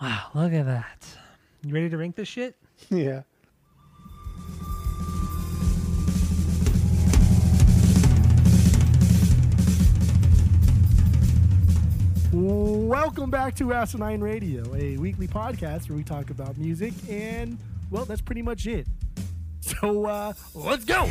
Wow, look at that. You ready to rank this shit? Yeah. Welcome back to Asinine Radio, a weekly podcast where we talk about music, and well, that's pretty much it. So, uh, let's go.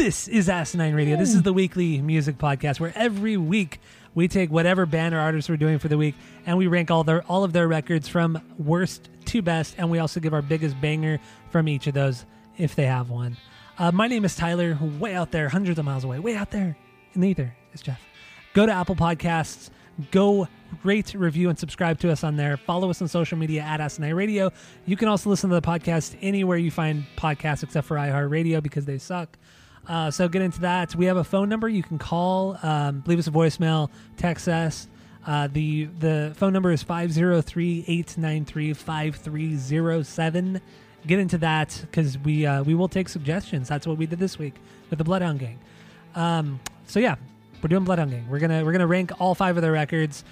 This is Asinine Radio. This is the weekly music podcast where every week we take whatever band or artist we're doing for the week and we rank all their all of their records from worst to best, and we also give our biggest banger from each of those if they have one. Uh, my name is Tyler, way out there, hundreds of miles away, way out there in the ether is Jeff. Go to Apple Podcasts, go rate, review, and subscribe to us on there. Follow us on social media at Asinine Radio. You can also listen to the podcast anywhere you find podcasts except for iHeartRadio because they suck. Uh, so get into that. We have a phone number you can call, um, leave us a voicemail, text us. Uh, the the phone number is 503-893-5307. Get into that because we uh, we will take suggestions. That's what we did this week with the Bloodhound Gang. Um, so yeah, we're doing Bloodhound Gang. We're gonna we're gonna rank all five of their records.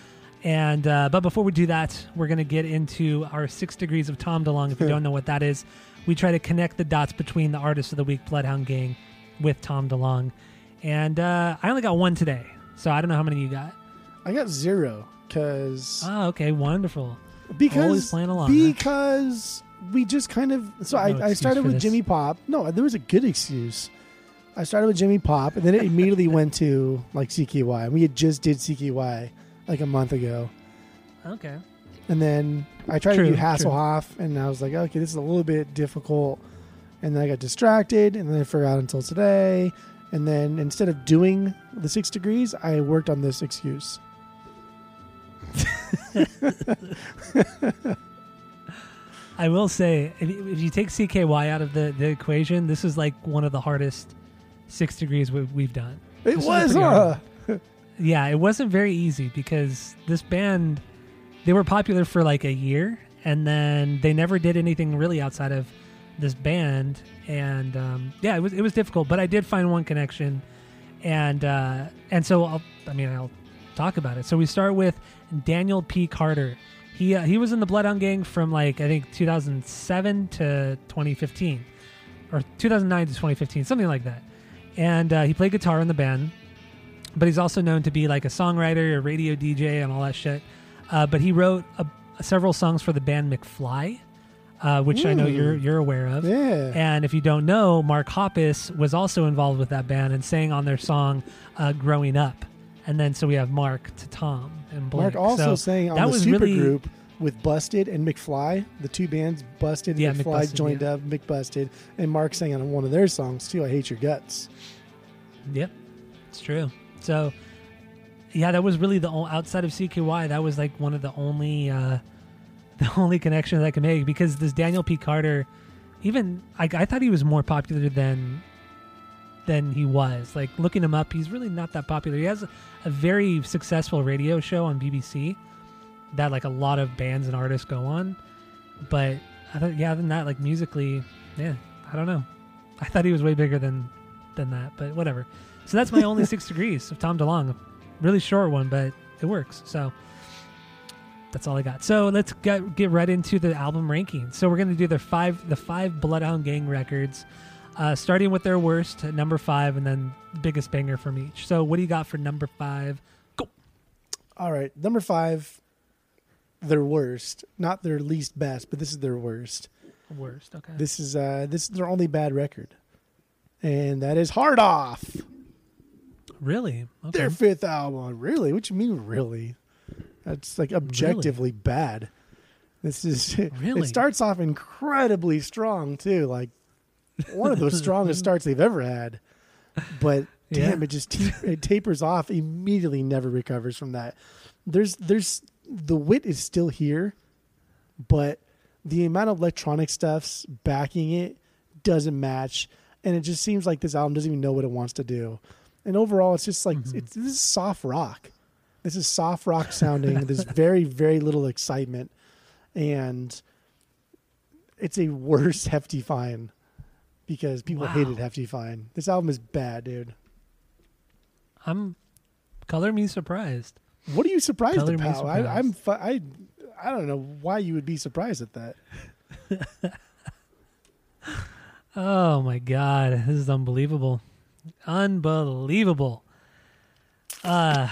And uh, but before we do that, we're gonna get into our six degrees of Tom DeLonge. If you don't know what that is, we try to connect the dots between the artist of the week, Bloodhound Gang, with Tom DeLonge. And uh, I only got one today, so I don't know how many you got. I got zero because Oh, okay, wonderful. because always playing along, huh? because we just kind of so No I, I started with this. Jimmy Pop. No, there was a good excuse. I started with Jimmy Pop, and then it immediately went to like CKY. And we had just did CKY like a month ago, Okay. and then I tried True, to do true. Hasselhoff, and I was like, okay, this is a little bit difficult. And then I got distracted, and then I forgot until today. And then instead of doing the six degrees, I worked on this excuse. I will say, if you, take CKY out of the, the equation, this is like one of the hardest six degrees we, we've done. It This is was, huh? Yeah, it wasn't very easy because this band, they were popular for like a year, and then they never did anything really outside of this band. And um, yeah, it was it was difficult, but I did find one connection, and uh, and so I'll, I mean I'll talk about it. So we start with Daniel P. Carter. He uh, he was in the Bloodhound Gang from like I think 2007 to 2015, or 2009 to 2015, something like that. And uh, he played guitar in the band, but he's also known to be like a songwriter, a radio DJ, and all that shit. Uh, but he wrote a, several songs for the band McFly, uh, which I know Mm. you're you're aware of. Yeah. And if you don't know, Mark Hoppus was also involved with that band and sang on their song uh, "Growing Up." And then so we have Mark to Tom and Blake. Mark also So sang on that the was super really- group with Busted and McFly. The two bands, Busted and Yeah, McFly, McBusted, joined yeah. up. McBusted and Mark sang on one of their songs too. I hate your guts. Yep, it's true. So, yeah, that was really the outside of CKY. That was like one of the only, uh, the only connection that I can make because this Daniel P. Carter, even I, I thought he was more popular than than he was. Like looking him up, he's really not that popular. He has a, very successful radio show on BBC that like a lot of bands and artists go on, but I thought, yeah, other than that, like musically, yeah, I don't know. I thought he was way bigger than than that, but whatever. So that's my only six degrees of Tom DeLonge. Really short one, but it works. So that's all I got. So let's get get right into the album ranking. So we're gonna do their five the five Bloodhound Gang records, uh, starting with their worst at number five, and then biggest banger from each. So what do you got for number five? Go. All right, number five, their worst, not their least best, but this is their worst. Worst. Okay. This is uh this is their only bad record, and that is Hard Off, really? Okay. their fifth album. Really? What you mean, really? That's like objectively bad. This is Really? It starts off incredibly strong too, like one of the strongest starts they've ever had. But Yeah. damn, it just te- it tapers off immediately. Never recovers from that. There's there's the wit is still here, but the amount of electronic stuffs backing it doesn't match. and it just seems like this album doesn't even know what it wants to do. And overall, it's just like Mhm. it's this is soft rock. This is soft rock sounding. There's very very little excitement, and it's a worse Hefty Fine because people Wow. hated Hefty Fine. This album is bad, dude. I'm color me surprised. What are you surprised Color about? I, surprised. I'm fu- I I don't know why you would be surprised at that. Oh my god, this is unbelievable. Unbelievable. Uh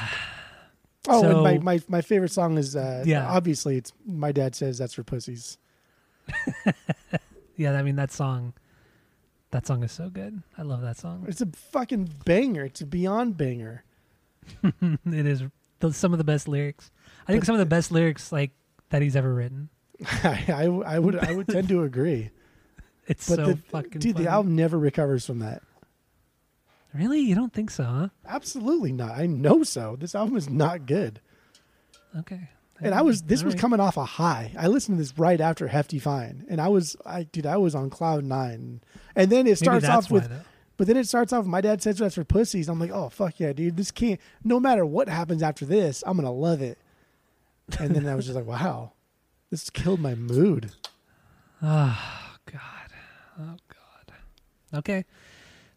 Oh, So- and my, my my favorite song is uh, Yeah. Obviously, it's my dad says that's for pussies. yeah, I mean that song that song is so good. I love that song. It's a fucking banger. It's a beyond banger. it is some of the best lyrics. I think But- some of the best lyrics like that he's ever written. I, I I would I would tend to agree. It's But so the, fucking dude, funny. the album never recovers from that. Really? You don't think so, huh? Absolutely not. I know so. This album is not good. Okay. And I was this All was right. coming off a high. I listened to this right after Hefty Fine, and I was I dude I was on cloud nine. And then it starts off with why. But then it starts off. My dad says that's for pussies. I'm like, oh fuck yeah, dude. This can't. No matter what happens after this, I'm gonna love it. And then I was just like, wow, this killed my mood. Oh God. Oh God. Okay.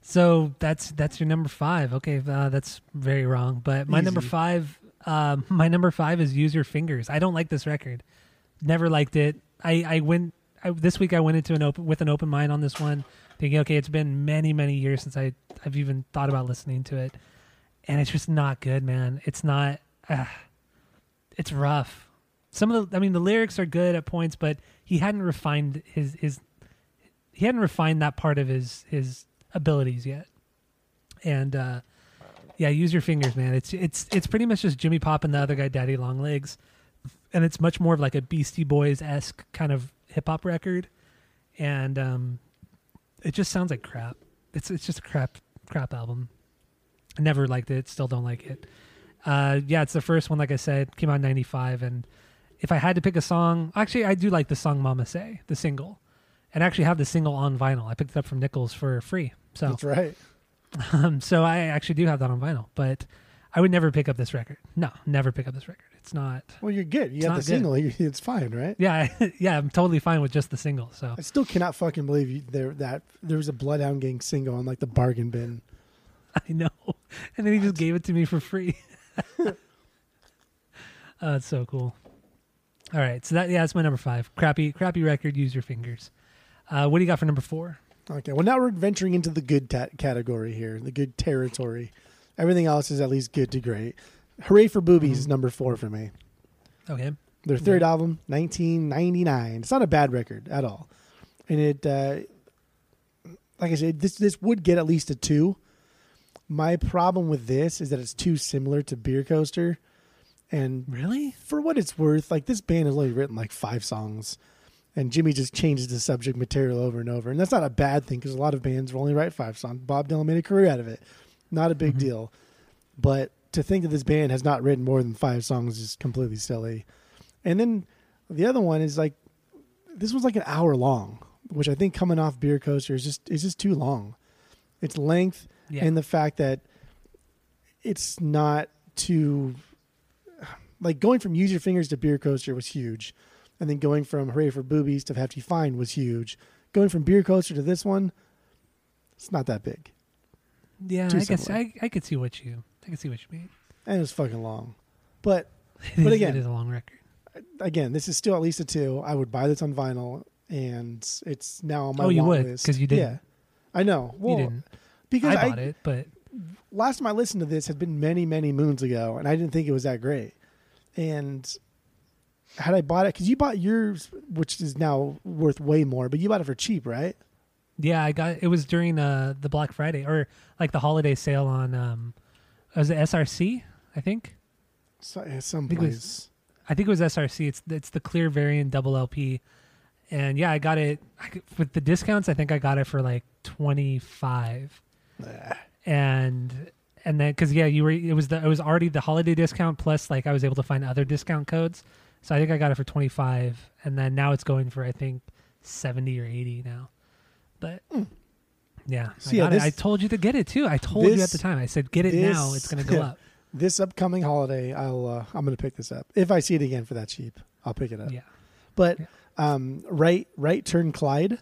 So that's that's your number five. Okay, uh, that's very wrong. But my number five, um, my number five is "Use Your Fingers." I don't like this record. Never liked it. I I went I, this week. I went into an open with an open mind on this one, thinking, okay, it's been many many years since I I've even thought about listening to it, and it's just not good, man. It's not. Uh, it's rough. Some of the, I mean, the lyrics are good at points, but he hadn't refined his his he hadn't refined that part of his his abilities yet. And uh yeah, use your fingers, man. It's it's it's pretty much just Jimmy Pop and the other guy, Daddy Long Legs, and it's much more of like a Beastie Boys esque kind of hip hop record, and um, it just sounds like crap. It's it's just a crap crap album. I never liked it. Still don't like it. Uh, yeah, it's the first one. Like I said, came out in '95, and if I had to pick a song, actually, I do like the song "Mama Say," the single, and I actually have the single on vinyl. I picked it up from Nichols for free. So That's right. um, so I actually do have that on vinyl, but I would never pick up this record. No, never pick up this record. It's not. Well, you're good. You not the good. single. It's fine, right? Yeah, yeah, I'm totally fine with just the single. So I still cannot fucking believe you, there that there was a Bloodhound Gang single on like the bargain bin. I know, and then he just gave it to me for free. oh, it's so cool. All right, so that yeah, that's my number five. Crappy, crappy record. Use your fingers. Uh, what do you got for number four? Okay, well now we're venturing into the good ta- category here, the good territory. Everything else is at least good to great. Hooray for Boobies Mhm. is number four for me. Okay, Their third Yeah. album, 1999. It's not a bad record at all, and it, uh, like I said, this this would get at least a two. My problem with this is that it's too similar to Beer Coaster, and really? for what it's worth, like this band has only written like five songs, and Jimmy just changes the subject material over and over, and that's not a bad thing because a lot of bands will only write five songs. Bob Dylan made a career out of it, not a big Mhm. deal. But to think that this band has not written more than five songs is completely silly. And then the other one is like this was like an hour long, which I think coming off Beer Coaster is just is just too long. Its length Yeah. and the fact that it's not too like going from use your fingers to beer coaster was huge and then going from hooray for boobies to hefty fine was huge going from beer coaster to this one it's not that big yeah, too I guess. I, I could see what you I could see what you mean. and it was fucking long but It But is- again- it is a long record. again this is still at least a two i would buy this on vinyl and it's now on my Oh, you would, list. 'cause you didn't. yeah i know well you didn't. because I I, bought it, but last time I listened to this had been many, many moons ago, and I didn't think it was that great. And had I bought it, because you bought yours, which is now worth way more, but you bought it for cheap, right? yeah, I got it was during uh the Black Friday or like the holiday sale on um was it SRC? I think. So, yeah, someplace. was- I think it was SRC. It's it's the clear variant double LP, and yeah, I got it I, with the discounts. I think I got it for like twenty five, and and then because yeah, you were it was the it was already the holiday discount plus like I was able to find other discount codes, so I think I got it for twenty five, and then now it's going for I think seventy or eighty now, but Yeah, So I, yeah, this-. I told you to get it too. I told you at the time. I said, "Get it now. It's going to go yeah. up." This upcoming holiday, I'll uh, I'm going to pick this up. If I see it again for that cheap, I'll pick it up. Yeah. But Yeah. um, right right turn Clyde.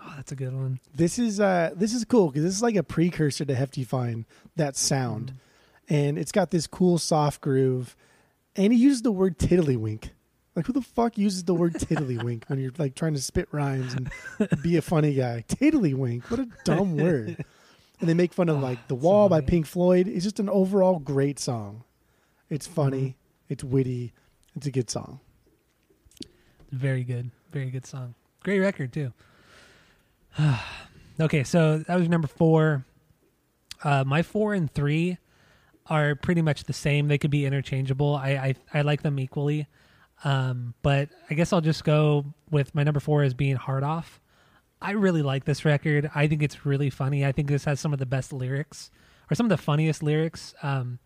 Oh, that's a good one. This is uh this is cool because this is like a precursor to Hefty Fine. That sound, Mm-hmm. and it's got this cool soft groove, and he uses the word tiddlywink. Like who the fuck uses the word tiddlywink when you're like trying to spit rhymes and be a funny guy? Tiddlywink. What a dumb word. And they make fun of like The Wall by. Pink Floyd. It's just an overall great song. It's funny. Mm-hmm. It's witty. It's a good song. Very good. Very good song. Great record too. okay, so that was number four. Uh, my four and three are pretty much the same. They could be interchangeable. I I, I like them equally. Um, but I guess I'll just go with my number four as being hard off. I really like this record. I think it's really funny. I think this has some of the best lyrics or some of the funniest lyrics um,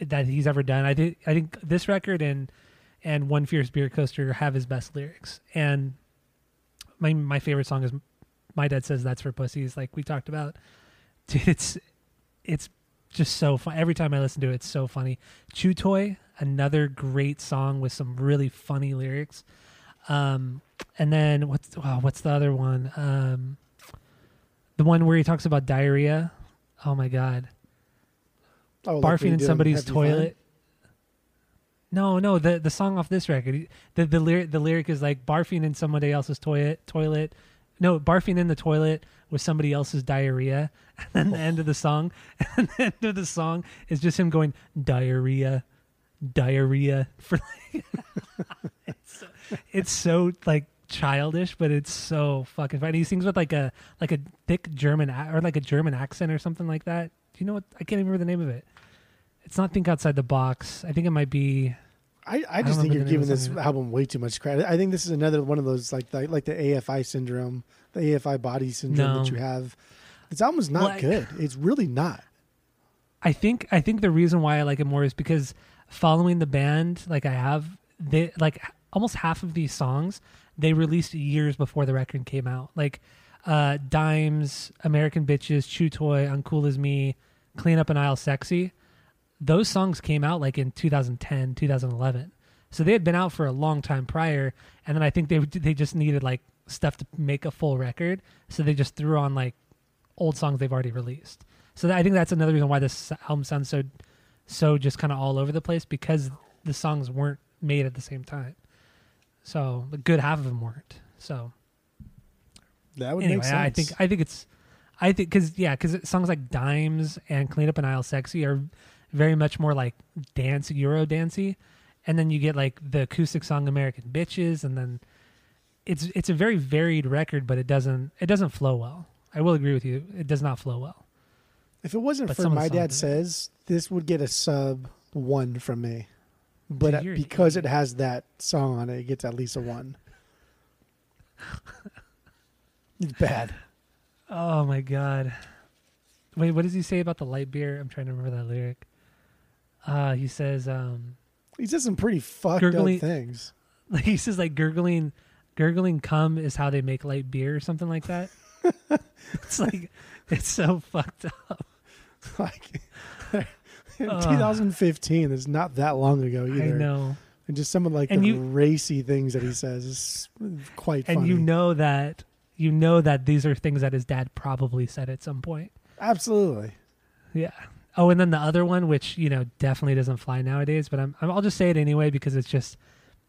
that he's ever done. I think I think this record and and One Fierce Beer Coaster have his best lyrics. And my my favorite song is My Dad Says That's for Pussies, like we talked about. Dude, it's it's just so fun. Every time I listen to it, it's so funny. Chew Toy, another great song with some really funny lyrics. Um, and then what's wow, what's the other one? Um, the one where he talks about diarrhea. Oh my god, Oh, barfing in somebody's toilet. No, no, the the song off this record. The the lyric the lyric is like barfing in somebody else's toilet toilet. No, barfing in the toilet with somebody else's diarrhea. And then the end of the song, and the end of the song is just him going diarrhea, diarrhea for like it's, so, it's so like childish, but it's so fucking funny. He sings with like a like a thick German or like a German accent or something like that. Do you know what? I can't even remember the name of it. It's not Think Outside the Box. I think it might be. I, I don't just think you're giving this something. album way too much credit. I think this is another one of those like the, like the AFI syndrome, the AFI body syndrome No. that you have. This album is not Well, I- good. It's really not. I think I think the reason why I like it more is because following the band like I have, they like almost half of these songs they released years before the record came out. Like uh Dimes, American Bitches, Chew Toy, Uncool as Me, Clean Up an Aisle Sexy. Those songs came out like in 2010, 2011. So they had been out for a long time prior and then I think they they just needed like stuff to make a full record, so they just threw on like old songs they've already released. So that, I think that's another reason why this album sounds so so just kind of all over the place because the songs weren't made at the same time. So a good half of them weren't. So That would anyway, make sense. I think I think it's I think because yeah, because songs like Dimes and Clean Up an Aisle Sexy are very much more like dance Euro dancey, and then you get like the acoustic song American Bitches, and then it's it's a very varied record, but it doesn't it doesn't flow well. I will agree with you; it does not flow well. if it wasn't but for some of the my dad says, this would get a sub one from me. But Dude, because it has that song on it, it gets at least a one. it's bad. Oh my god! Wait, what does he say about the light beer? I'm trying to remember that lyric. Uh, he says, um, He says some pretty fucked up things. like he says like gurgling gurgling cum is how they make light beer or something like that. It's like it's so fucked up. Like in Ugh. 2015 it's not that long ago either. i know. And just some of like And the you- racy things that he says is quite and funny. you know that you know that these are things that his dad probably said at some point. Absolutely. Yeah oh and then the other one which you know definitely doesn't fly nowadays but i'm, I'm i'll just say it anyway because it's just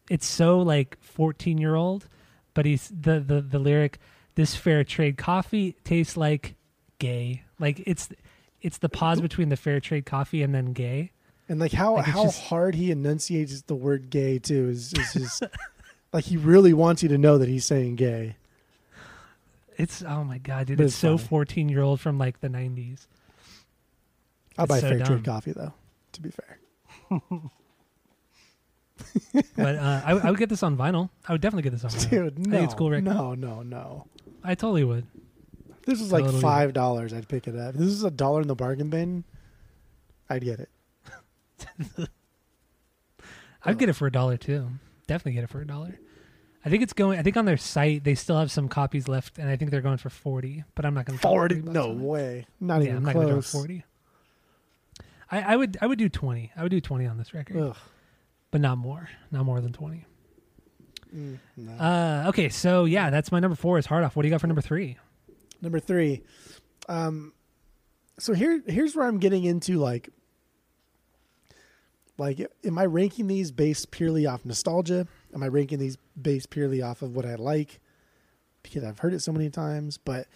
it's so like 14 year old but he's the the the lyric this fair trade coffee tastes like gay. Like it's it's the pause between the fair trade coffee and then gay. And like how Like, how just- hard he enunciates the word gay too is, is just like he really wants you to know that he's saying gay. It's oh my god dude But it's, it's so 14 year old from like the 90s i'll It's buy so fair dumb. trade coffee though to be fair but uh, I, I would get this on vinyl i would definitely get this on vinyl dude I think no it's cool record. no no no i totally would this is like Totally. five dollars i'd pick it up if this is a dollar in the bargain bin i'd get it I'd get it for a dollar too. Definitely get it for a dollar. I think it's going. I think on their site they still have some copies left, and I think they're going for forty. But I'm not going to Forty? No way. Not yeah, even I'm not going to drop close. forty. I, I would I would do twenty. I would do twenty on this record, Ugh. but not more. Not more than twenty. Mm, no. Uh, okay, so yeah, that's my number four. Is hard off. What do you got for number three? Number three. Um, so here, here's where I'm getting into like, like, am I ranking these based purely off nostalgia? Am I ranking these based purely off of what I like? Because I've heard it so many times, but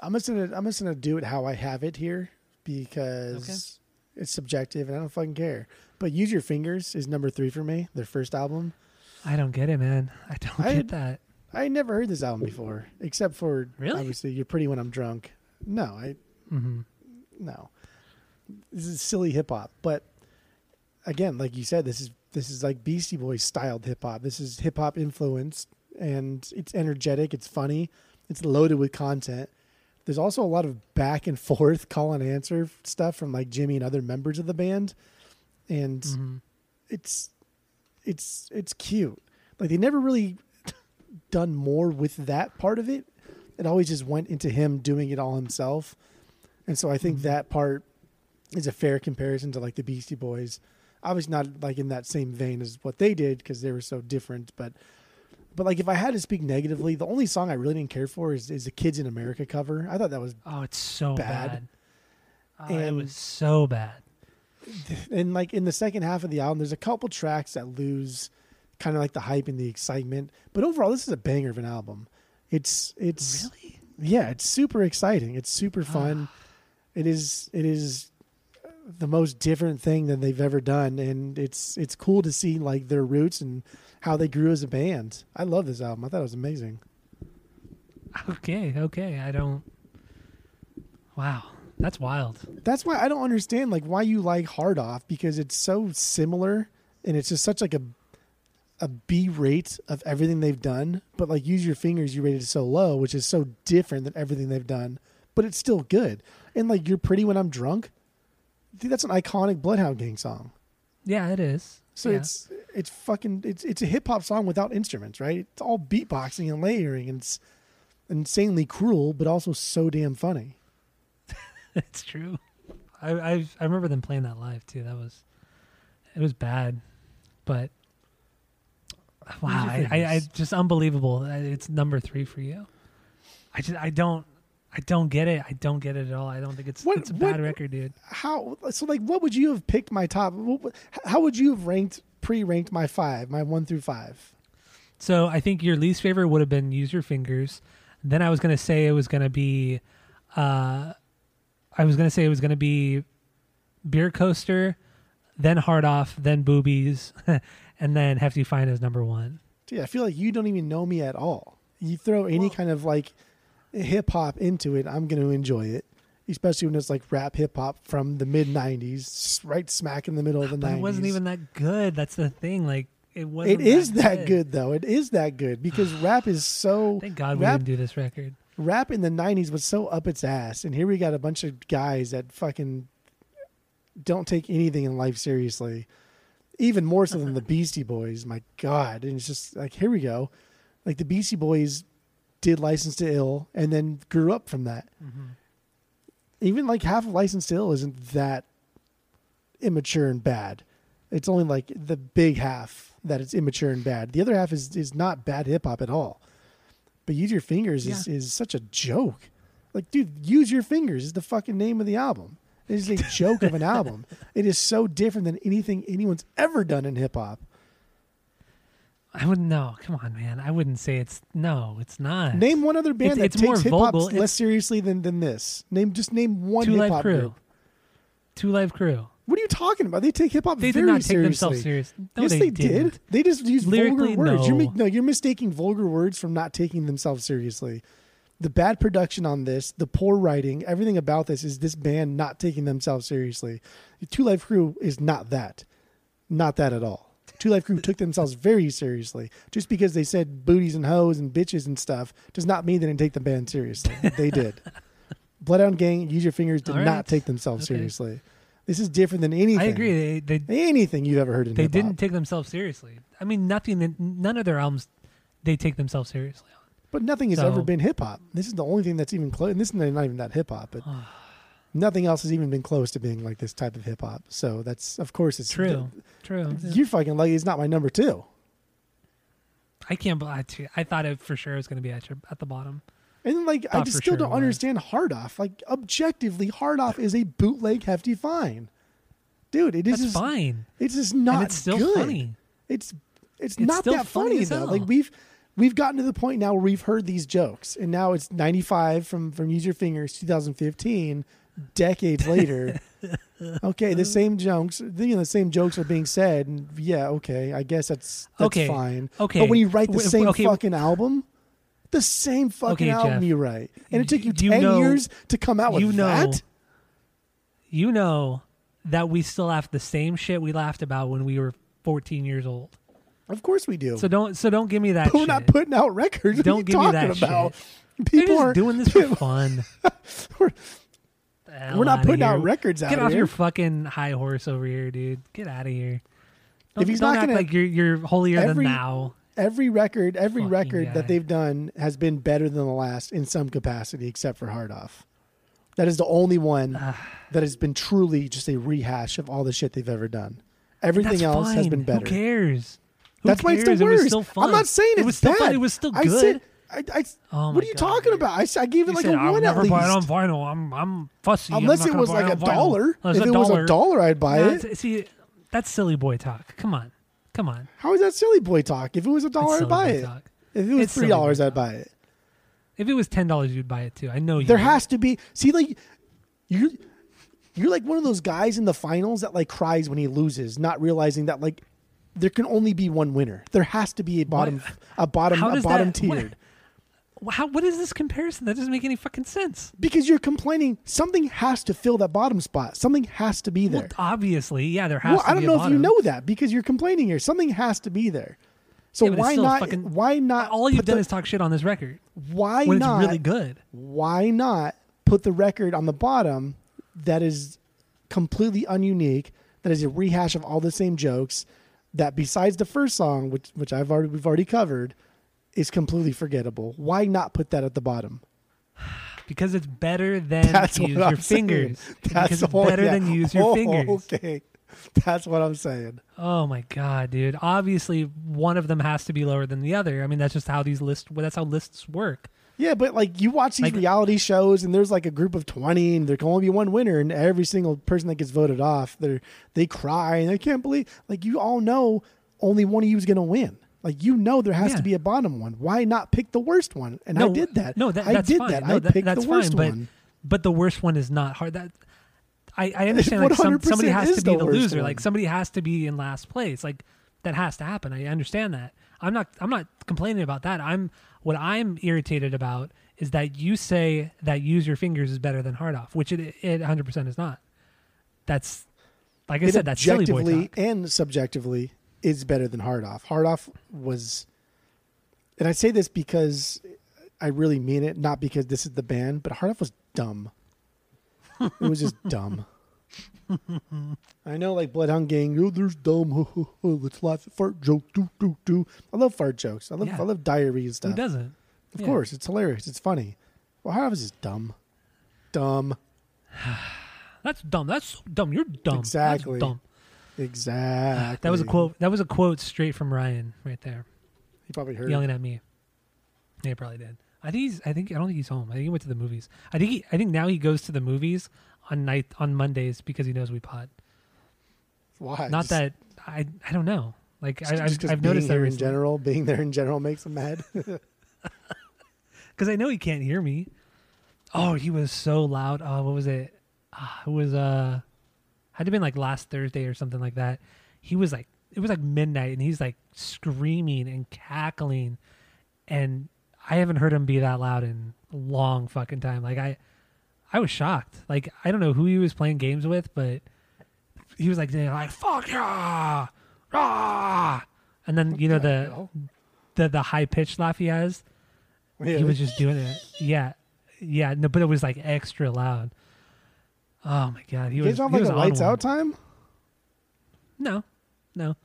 I'm just gonna, I'm just gonna do it how I have it here because it's subjective and I don't fucking care. But Use Your Fingers is number three for me. Their first album. I don't get it, man. I don't I- get that. I had never heard this album before, except for Really? obviously "You're Pretty When I'm Drunk." No, I hmm no. This is silly hip hop, but again, like you said, this is this is like Beastie Boys styled hip hop. This is hip hop influenced, and it's energetic. It's funny. It's loaded with content. There's also a lot of back and forth call and answer stuff from like Jimmy and other members of the band, and hmm it's it's it's cute. Like they never really done more with that part of it. It always just went into him doing it all himself. And so I think Mhm. that part is a fair comparison to like the Beastie Boys. Obviously not like in that same vein as what they did because they were so different, but but like if I had to speak negatively, the only song I really didn't care for is is the Kids in America cover. I thought that was Oh, it's so Bad. bad. Oh, it was so bad. and like in the second half of the album, there's a couple tracks that lose kind of like the hype and the excitement. But overall, this is a banger of an album. It's it's Really? yeah, it's super exciting. It's super fun. Ah. it is it is the most different thing that they've ever done, and it's it's cool to see like their roots and how they grew as a band. I love this album. I thought it was amazing. Okay, okay. I don't. Wow, that's wild. That's why I don't understand like why you like Hard Off because it's so similar and it's just such like a a B rate of everything they've done. But like Use Your Fingers, you rated it so low, which is so different than everything they've done. But it's still good. And like You're Pretty When I'm Drunk, dude, that's an iconic Bloodhound Gang song. Yeah, it is. So Yeah. it's it's fucking it's it's a hip hop song without instruments, right? It's all beatboxing and layering and it's insanely cruel, but also so damn funny. it's true. I, I I remember them playing that live too. That was it was bad, but wow, I, I, I just unbelievable. It's number three for you. I just I don't I don't get it. I don't get it at all. I don't think it's What- it's a bad what- record, dude. how so like what would you have picked my top how would you have ranked pre-ranked my five my one through five So I think your least favorite would have been Use Your Fingers. Then I was gonna say it was gonna be, uh, I was gonna say it was gonna be Beer Coaster, then Hard Off, then Boobies, and then Hefty Fine as number one. Dude, i feel like you don't even know me at all you throw any Well- kind of like hip-hop into it i'm going to enjoy it especially when it's like rap hip-hop from the mid 90s right smack in the middle of the But 90s it wasn't even that good. That's the thing. Like it wasn't. it is that good though it is that good because rap is so Thank God we rap didn't do this record. rap in the 90s was so up its ass and here we got a bunch of guys that fucking don't take anything in life seriously even more so than the beastie boys my god and it's just like here we go like the beastie boys did license to ill and then grew up from that. Mm-hmm. Even like half of license to ill isn't that immature and bad. It's only like the big half that it's immature and bad. The other half is is not bad hip-hop at all. But use your fingers is, is such a joke. Like dude use your fingers is the fucking name of the album. It is a joke of an album. It is so different than anything anyone's ever done in hip-hop I wouldn't know. Come on, man. I wouldn't say it's no. It's not. name one other band It's- that it's takes hip-hop less It's- seriously than, than this name just name one Two Live hip-hop Crew. group Two Live Crew. what are you talking about they take hip-hop seriously They very did not take seriously themselves serious. No, yes, they, they, didn't. They just use Lyrically, vulgar words. You're no. no, you're mistaking vulgar words from not taking themselves seriously. The bad production on this, the poor writing, everything about this is this band not taking themselves seriously. Two Live Crew is not that, not that at all. Two Live Crew took themselves very seriously. Just because they said booties and hoes and bitches and stuff does not mean they didn't take the band seriously. they did. Bloodhound Gang, Use Your Fingers did All not take themselves Okay. seriously. This is different than anything. I agree. They they, Anything you've ever heard in they hip-hop. didn't take themselves seriously. I mean, nothing. None of their albums they take themselves seriously on. But nothing has So- ever been hip hop. This is the only thing that's even close. And this is not even that hip hop, but nothing else has even been close to being like this type of hip hop. So that's of course it's True, true. You're fucking lucky. It's not my number two. I can't believe I, I thought it for sure it was going to be at your, at the bottom. And like I just still sure don't understand Hard Off. Like objectively, Hard Off is a bootleg hefty fine. Dude, it is That's just, fine. It's just not and it's still good. funny. It's it's, It's not that funny funny, though. Like we've we've gotten to the point now where we've heard these jokes, and now it's ninety five from from Use Your Fingers, 2015, decades later. okay, the same jokes, you know, the same jokes are being said, and yeah, okay, I guess that's that's Okay, fine. okay. but when you write the W- same okay. fucking album. The same fucking Okay, album Jeff. you write, and it took you Do you ten know- years to come out with you know that. you know that we still laugh the same shit we laughed about when we were 14 years old. Of course we do. So don't so don't give me that but we're shit. not putting out records. Don't you give me that about? They're People just are doing this for fun. We're- hell We're not outta putting here. out records out here. Get off here. your fucking high horse over here, dude. Get out of here. Don't, If he's don't not act gonna- like you're you're holier Every- than thou. every record every Fucking record guy. that they've done has been better than the last in some capacity except for hard off that is the only one that has been truly just a rehash of all the shit they've ever done everything That's else has fine. been better Who cares? Who that's why it's cares? still It was worse still fun. i'm not saying it was still bad fun. It was still I good. said, I, I, Oh what are you God, talking dude. about I gave it You like said, a one at never buy it on vinyl. I'm I'm fussy. I'm unless it was like a dollar if a it was a dollar. dollar i'd buy No, it See, that's silly boy talk. Come on, come on. how is that silly boy talk if it was a dollar i'd buy it talk. if it was It's three dollars i'd buy it If it was ten dollars, you'd buy it too. I know you. There would. has to be. See, like you, you're like one of those guys in the finals that like cries when he loses, not realizing that like there can only be one winner. There has to be a bottom, a bottom, a bottom that- what- tiered. How? What is this comparison? That doesn't make any fucking sense. Because you're complaining, something has to fill that bottom spot. Something has to be there. Well, obviously, yeah, there has Well, I don't know if you know that because you're complaining here. Something has to be there. So Yeah, why not? fucking- why not? All you've done the- is talk shit on this record why when not? it's really good. why not put the record on the bottom that is completely ununique, that is a rehash of all the same jokes, that besides the first song, which which I've already we've already covered, is completely forgettable. Why not put that at the bottom? Because it's better than That's use I'm your saying. fingers. That's because it's all- better yeah. than use your Oh, fingers. Okay, that's what I'm saying. Oh my god, dude! Obviously, one of them has to be lower than the other. I mean, that's just how these lists. That's how lists work. Yeah, but like you watch these Like- reality shows, and there's like a group of twenty, and there can only be one winner, and every single person that gets voted off, they they cry and they can't believe. Like you all know, only one of you is going to win. Like you know, there has Yeah. to be a bottom one. Why not pick the worst one? And I did that. No, that, I that's did fine. that. No, I that- picked that's the worst fine, one. But but the worst one is not hard. That I, I understand. Like some, somebody has to be the the loser. one. Like somebody has to be in last place. Like that has to happen. I understand that. I'm not. I'm not complaining about that. I'm. What I'm irritated about is that you say that use your fingers is better than hard off, which it it 100 percent is not. That's like I it said. That's silly boy talk. and subjectively is better than Hard Off. Hard Off was, and I say this because I really mean it, not because this is the band, but Hard Off was dumb. it was just dumb. I know, like Bloodhound Gang. Oh, there's dumb. Let's laugh at fart jokes. Do do do. I love fart jokes. I love Yeah. I love diarrhea and Who doesn't? Of Yeah. course, it's hilarious. It's funny. Well, Hard Off is just dumb. Dumb. That's dumb. That's dumb. You're dumb. That's Exactly. dumb. Exactly. That was a quote. That was a quote straight from Ryan right there. He probably heard. it. yelling at me. Yeah, he probably did. I think he's. I think I don't think he's home. I think he went to the movies. I think he. I think now he goes to the movies on night on Mondays because he knows we pod. Why? Not Just- that I. I don't know. Like I, Just I've, I've noticed that in general, being there in general makes him mad. because I know he can't hear me. Oh, he was so loud. Oh, what was it? Ah, it was uh, had to been like last Thursday or something like that. He was like, it was like midnight, and he's like screaming and cackling, and I haven't heard him be that loud in a long fucking time. Like I, I was shocked. Like I don't know who he was playing games with, but he was like, like fuck yeah, ah, and then you know the the the high pitched laugh he has Yeah. he was just doing it. Yeah, yeah. No, but it was like extra loud. Oh my god, he you was. have he like was a lights one. out time? No, no.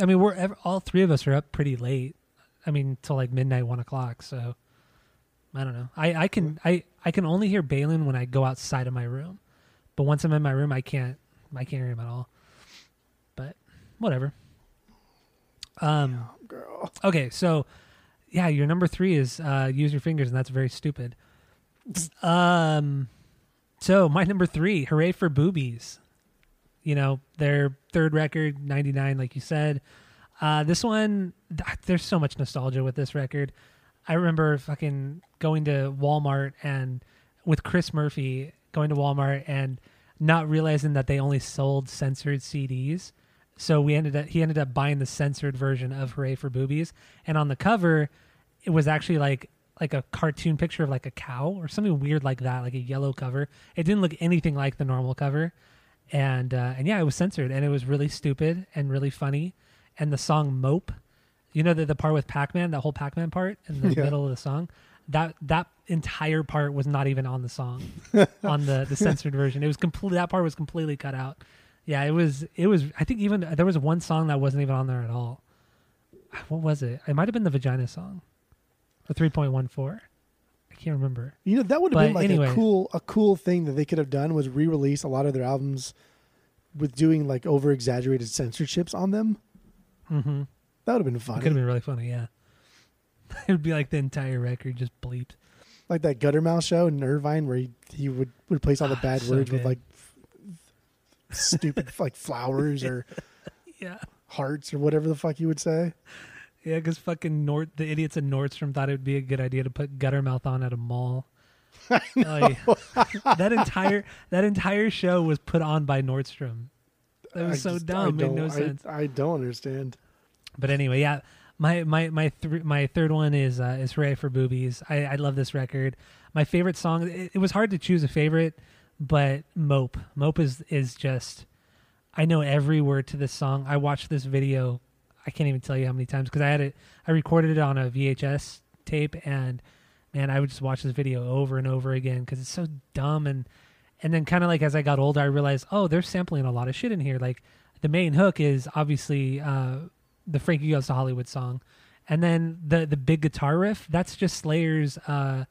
I mean, we're ev- all three of us are up pretty late. I mean, till like midnight, one o'clock. So I don't know. I I can I I can only hear Balin when I go outside of my room, but once I'm in my room, I can't I can't hear him at all. But whatever. Um. Girl. Okay, so yeah, your number three is uh, use your fingers, and that's very stupid. Um, so my number three, hooray for boobies. You know their third record, ninety nine, like you said. Uh, this one, th- there's so much nostalgia with this record. I remember fucking going to Walmart and with Chris Murphy going to Walmart and not realizing that they only sold censored CDs. So we ended up he ended up buying the censored version of Hooray for Boobies, and on the cover, it was actually like like a cartoon picture of like a cow or something weird like that, like a yellow cover. It didn't look anything like the normal cover, and uh, and yeah, it was censored, and it was really stupid and really funny. And the song "Mope," you know the the part with Pac Man, that whole Pac Man part in the Yeah. middle of the song, that that entire part was not even on the song on the the censored version. It was complete. That part was completely cut out. Yeah, it was. It was. I think even there was one song that wasn't even on there at all. What was it? It might have been the vagina song, the three point one four. I can't remember. You know that would have But been like anyway. a cool a cool thing that they could have done was re-release a lot of their albums with doing like over exaggerated censorships on them. Mm-hmm. That would have been fun. could have been really funny. Yeah, it would be like the entire record just bleeped. like that Guttermouth show in Irvine where he, he would replace all the Ah, bad so words with like f- stupid like flowers or Yeah, hearts or whatever the fuck you would say. Yeah, because fucking Nord, the idiots in Nordstrom thought it would be a good idea to put Guttermouth on at a mall. That entire that entire show was put on by Nordstrom. That was I so just- dumb. I made no don't- I- sense. I, don't understand. But anyway, yeah, my my my th- my third one is uh, is Hooray for Boobies. I, I love this record. My favorite song. It, it was hard to choose a favorite, but Mope. Mope is is just. I know every word to this song. I watched this video. I can't even tell you how many times because I had it. I recorded it on a VHS tape, and man, I would just watch this video over and over again because it's so dumb and. And then, kind of like as I got older, I realized, oh, they're sampling a lot of shit in here. Like the main hook is obviously uh, the Frankie Goes to Hollywood song, and then the the big guitar riff that's just Slayer's uh,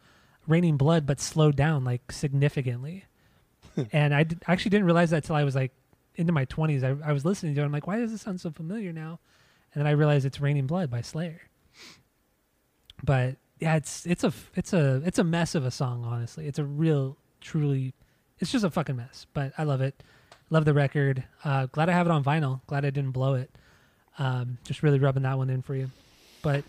"Raining Blood," but slowed down like significantly. and I did, actually didn't realize that till I was like into my twenties. I, I was listening to it. I'm like, why does this sound so familiar now? And then I realized it's "Raining Blood" by Slayer. But yeah, it's it's a it's a it's a mess of a song. Honestly, it's a real truly, it's just a fucking mess. But I love it. Love the record. Uh, glad I have it on vinyl. Glad I didn't blow it. Um, just really rubbing that one in for you. But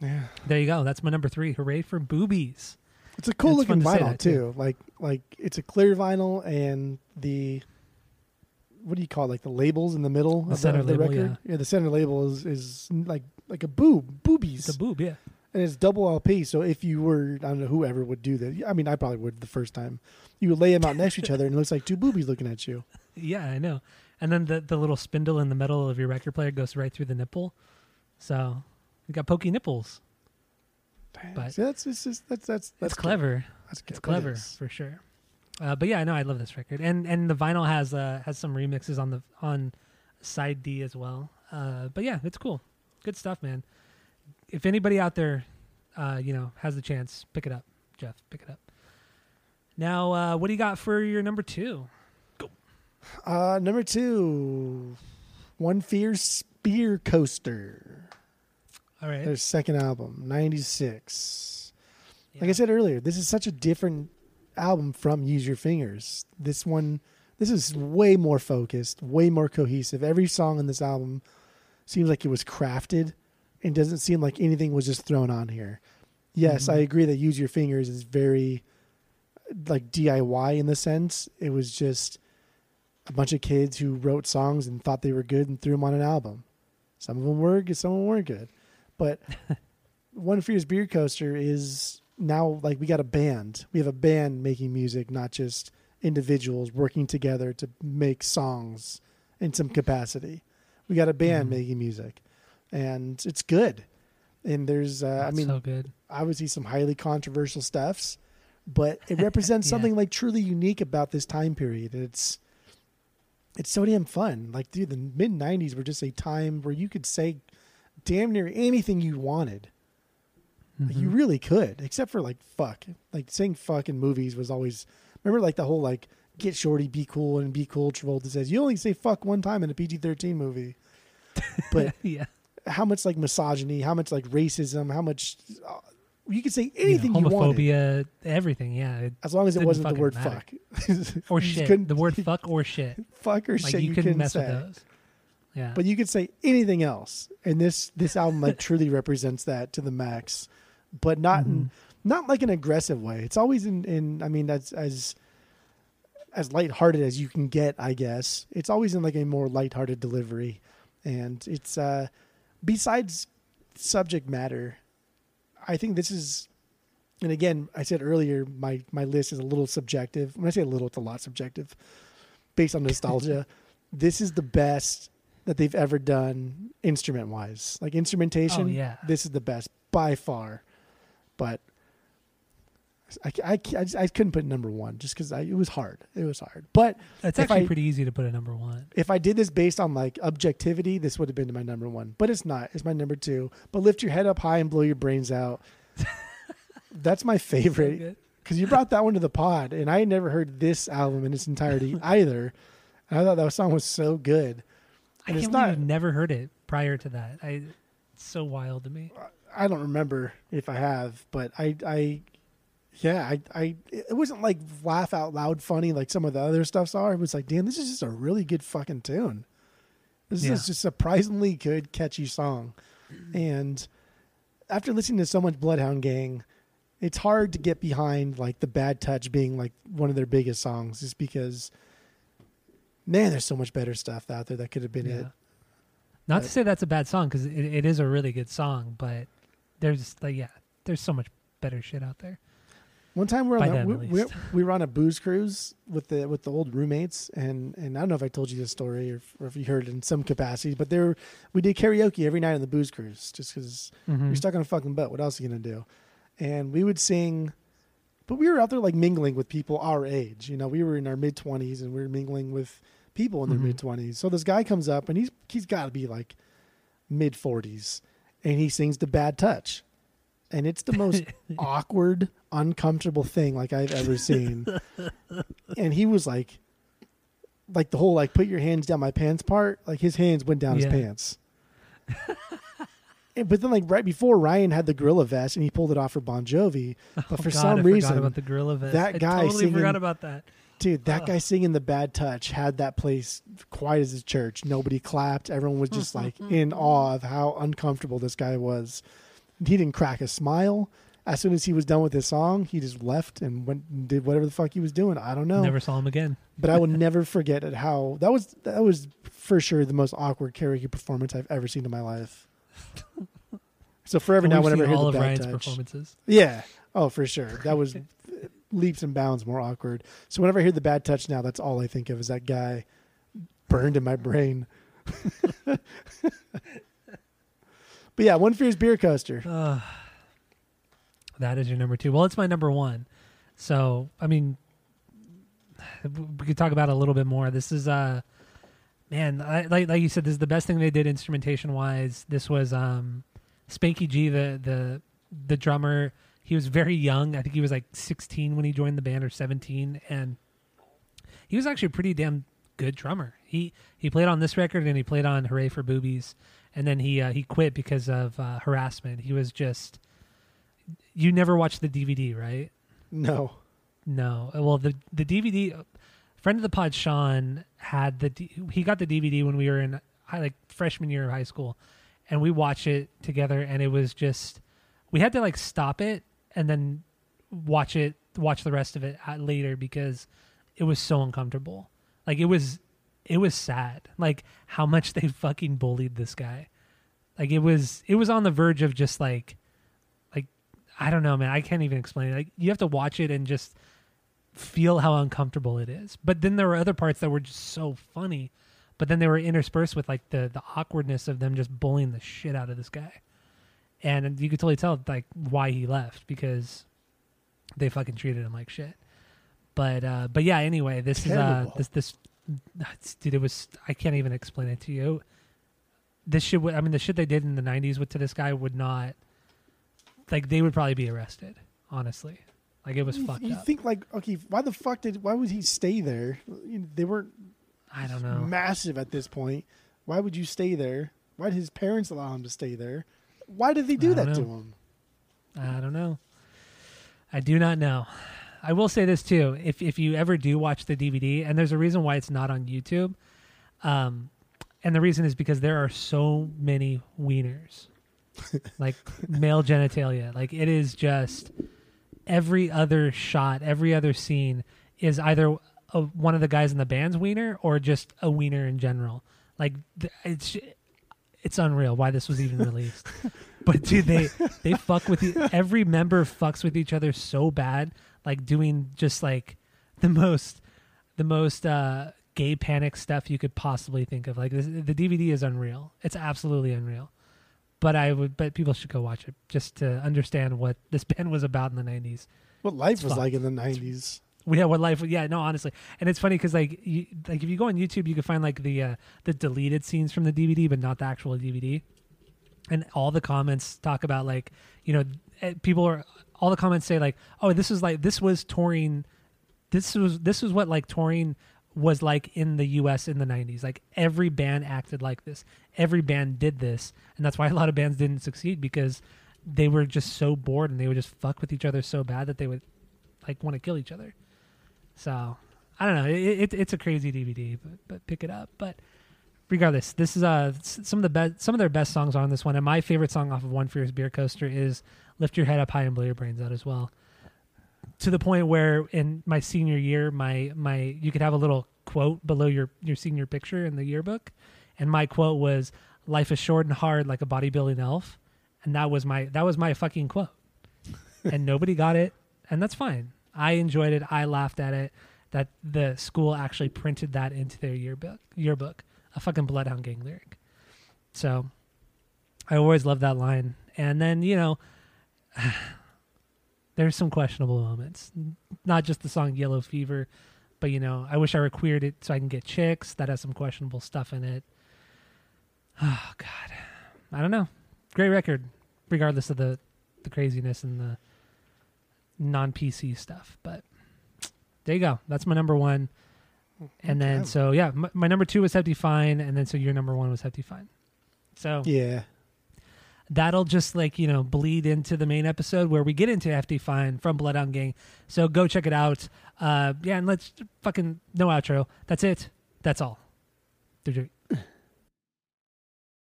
Yeah. there you go. That's my number three. Hooray for boobies. It's a cool It's looking vinyl that, too. too. Like like it's a clear vinyl and the what do you call it? Like the labels in the middle The of, center the, of the label, record. Yeah. the center label is is like like a boob boobies, It's a boob, yeah. and it's double LP. So if you were I don't know whoever would do that. I mean I probably would the first time. You would lay them out next to each other and it looks like two boobies looking at you. Yeah, I know. And then the the little spindle in the middle of your record player goes right through the nipple. So you got pokey nipples. But- See, that's it's just, that's that's that's That's clever. That's good. It's clever for sure. Uh, but yeah, I know I love this record, and and the vinyl has uh, has some remixes on the on side D as well. Uh, but yeah, it's cool, good stuff, man. If anybody out there, uh, you know, has the chance, pick it up, Jeff, pick it up. Now, uh, what do you got for your number two? Uh, number two, One Fierce Beer Coaster. All right, Their second album, '96. Like I said earlier, this is such a different album from Use Your Fingers. This one, this is way more focused, way more cohesive. Every song on this album seems like it was crafted and doesn't seem like anything was just thrown on here. Yes, Mhm. I agree that Use Your Fingers is very like DIY in the sense. It was just a bunch of kids who wrote songs and thought they were good and threw them on an album. Some of them were good, some of them weren't good. But One Fierce Beer Coaster is now like we got a band. We have a band making music, not just individuals working together to make songs in some capacity. We got a band Mhm. making music, and it's good. And there's, uh, I mean, so good. obviously some highly controversial stuffs, but it represents Yeah. something like truly unique about this time period. It's it's so damn fun. Like, dude, the mid '90s were just a time where you could say damn near anything you wanted. Like, you Mhm. really could, except for like fuck. Like saying fuck in movies was always remember like the whole like get shorty, be cool, and be cool. Travolta says you only say fuck one time in a PG thirteen movie. But yeah, how much like misogyny, how much like racism, how much uh, you could say anything you, wanted homophobia, everything. Yeah, as long as it wasn't the word matter. fuck or shit. The word fuck or shit. fuck or Like shit you, you, couldn't mess say. with those. Yeah, But you could say anything else, and this this album like truly represents that to the max, but not Mm-hmm. in not like an aggressive way. It's always in in I mean that's as as lighthearted as you can get, I guess. It's always in like a more lighthearted delivery, and it's uh besides subject matter, I think this is. And again, I said earlier, my my list is a little subjective. When I say a little, it's a lot subjective, based on nostalgia. this is the best that they've ever done instrument wise. Like instrumentation, Oh, yeah. this is the best by far. But I, I, I, just- I couldn't put number one just because it was hard. It was hard. But it's if actually I- pretty easy to put a number one. if I did this based on like objectivity, this would have been my number one. But it's not. It's my number two. But lift your head up high and blow your brains out. That's my favorite because you brought that one to the pod, and I had never heard this album in its entirety either. And I thought that song was so good. I And it's can't believe not- I've never heard it prior to that. I, it's so wild to me. Uh, I don't remember if I have, but I, I, yeah, I, I, it wasn't like laugh out loud funny like some of the other stuffs are. It was like, damn, this is just a really good fucking tune. This Yeah. is just surprisingly good, catchy song. And after listening to so much Bloodhound Gang, it's hard to get behind like the Bad Touch being like one of their biggest songs, just because, man, there's so much better stuff out there that could have been it. Yeah. Not to say that's a bad song because it, it is a really good song, but there's like yeah, there's so much better shit out there. One time we're By on them, we, at we, least. we were on a booze cruise with the with the old roommates, and and I don't know if I told you this story or if, or if you heard it in some capacity, but there we did karaoke every night on the booze cruise just because Mhm. you're stuck on a fucking boat. What else are you gonna do? And we would sing, but we were out there like mingling with people our age. You know, we were in our mid twenties and we were mingling with people in their Mhm. mid twenties. So this guy comes up and he's he's got to be like mid forties, and he sings the Bad Touch, and it's the most awkward, uncomfortable thing like I've ever seen. and he was like, like the whole like put your hands down my pants part. Like his hands went down Yeah. his pants. And- but then like right before Ryan had the gorilla vest and he pulled it off for Bon Jovi, but Oh, for God, some I reason, forgot about the gorilla vest. that I guy totally singing- forgot about that. Dude, that Ugh. guy singing the Bad Touch had that place quiet as a church. Nobody clapped. Everyone was just like mm-hmm. in awe of how uncomfortable this guy was. He didn't crack a smile. As soon as he was done with his song, he just left and went and did whatever the fuck he was doing. I don't know. Never saw him again. but I will never forget it how that was that was for sure the most awkward karaoke performance I've ever seen in my life. So forever now, whenever I hear all the of bad Ryan's touch, performances. yeah, oh for sure, that was leaps and bounds more awkward. So whenever I hear the bad touch now, that's all I think of is that guy burned in my brain. but yeah, one fierce beer coaster. Uh, that is your number two. Well, it's my number one. So, I mean, we could talk about it a little bit more. This is, uh, man, I, like like you said, this is the best thing they did instrumentation wise. This was um, Spanky G, the the the drummer. He was very young. I think he was like 16 when he joined the band, or 17, and he was actually a pretty damn good drummer. He he played on this record and he played on Hooray for Boobies, and then he uh, he quit because of uh, harassment. He was just. You never watched the DVD, right? No, No. Well, the the DVD friend of the pod Sean had the he got the DVD when we were in high, like freshman year of high school, and we watched it together, and it was just we had to like stop it and then watch it watch the rest of it at, later because it was so uncomfortable. Like it was it was sad. Like how much they fucking bullied this guy. Like it was it was on the verge of just like like I don't know, man. I can't even explain it. Like you have to watch it and just feel how uncomfortable it is. But then there were other parts that were just so funny. But then they were interspersed with like the the awkwardness of them just bullying the shit out of this guy. And you could totally tell like why he left because they fucking treated him like shit. But uh but yeah, anyway, this is uh this this dude it was I can't even explain it to you. this shit. would- I mean, the shit they did in the '90s with to this guy would not. Like they would probably be arrested. Honestly, like it was you, fucked you up. think like okay, why the fuck did why would he stay there? They weren't I don't know. massive at this point. Why would you stay there? Why did his parents allow him to stay there? Why did they do that don't to him? I don't know. I do not know. I will say this too: if if you ever do watch the DVD, and there's a reason why it's not on YouTube, um, and the reason is because there are so many wieners, like male genitalia. Like it is just every other shot, every other scene is either a, one of the guys in the band's wiener or just a wiener in general. Like it's it's unreal why this was even released. but dude, they they fuck with e- every member fucks with each other so bad, like doing just like the most the most uh gay panic stuff you could possibly think of. Like this, the DVD is unreal. It's absolutely unreal. But I would bet people should go watch it just to understand what this band was about in the 90s. What life It's was fucked. like in the nineties. Yeah, what life? Yeah, no, honestly, and it's funny because like, you, like if you go on YouTube, you can find like the uh, the deleted scenes from the DVD, but not the actual DVD. And all the comments talk about like, you know, eh, people are all the comments say like, oh, this is like this was touring, this was this was what like touring was like in the U.S. in the '90s. Like every band acted like this, every band did this, and that's why a lot of bands didn't succeed because they were just so bored and they would just fuck with each other so bad that they would like want to kill each other. So I don't know. It, it, it's a crazy DVD, but but pick it up. But regardless, this is uh some of the best some of their best songs on this one, and my favorite song off of One Fierce Beer Coaster is "Lift Your Head Up High and Blow Your Brains Out" as well. To the point where in my senior year, my my you could have a little quote below your your senior picture in the yearbook, and my quote was "Life is short and hard like a bodybuilding elf," and that was my that was my fucking quote, and nobody got it, and that's fine. I enjoyed it. I laughed at it. That the school actually printed that into their yearbook. Yearbook, a fucking Bloodhound Gang lyric. So, I always loved that line. And then you know, there's some questionable moments. Not just the song Yellow Fever, but you know, I wish I required it so I can get chicks. That has some questionable stuff in it. Oh God, I don't know. Great record, regardless of the the craziness and the non PC stuff. But there you go. That's my number one. And then Okay. so yeah, my, my number two was Hefty Fine, and then so your number one was Hefty Fine. So Yeah. that'll just like you know bleed into the main episode where we get into Hefty Fine from Bloodhound Gang. So go check it out. Uh, yeah, and let's fucking no outro. That's it. That's all.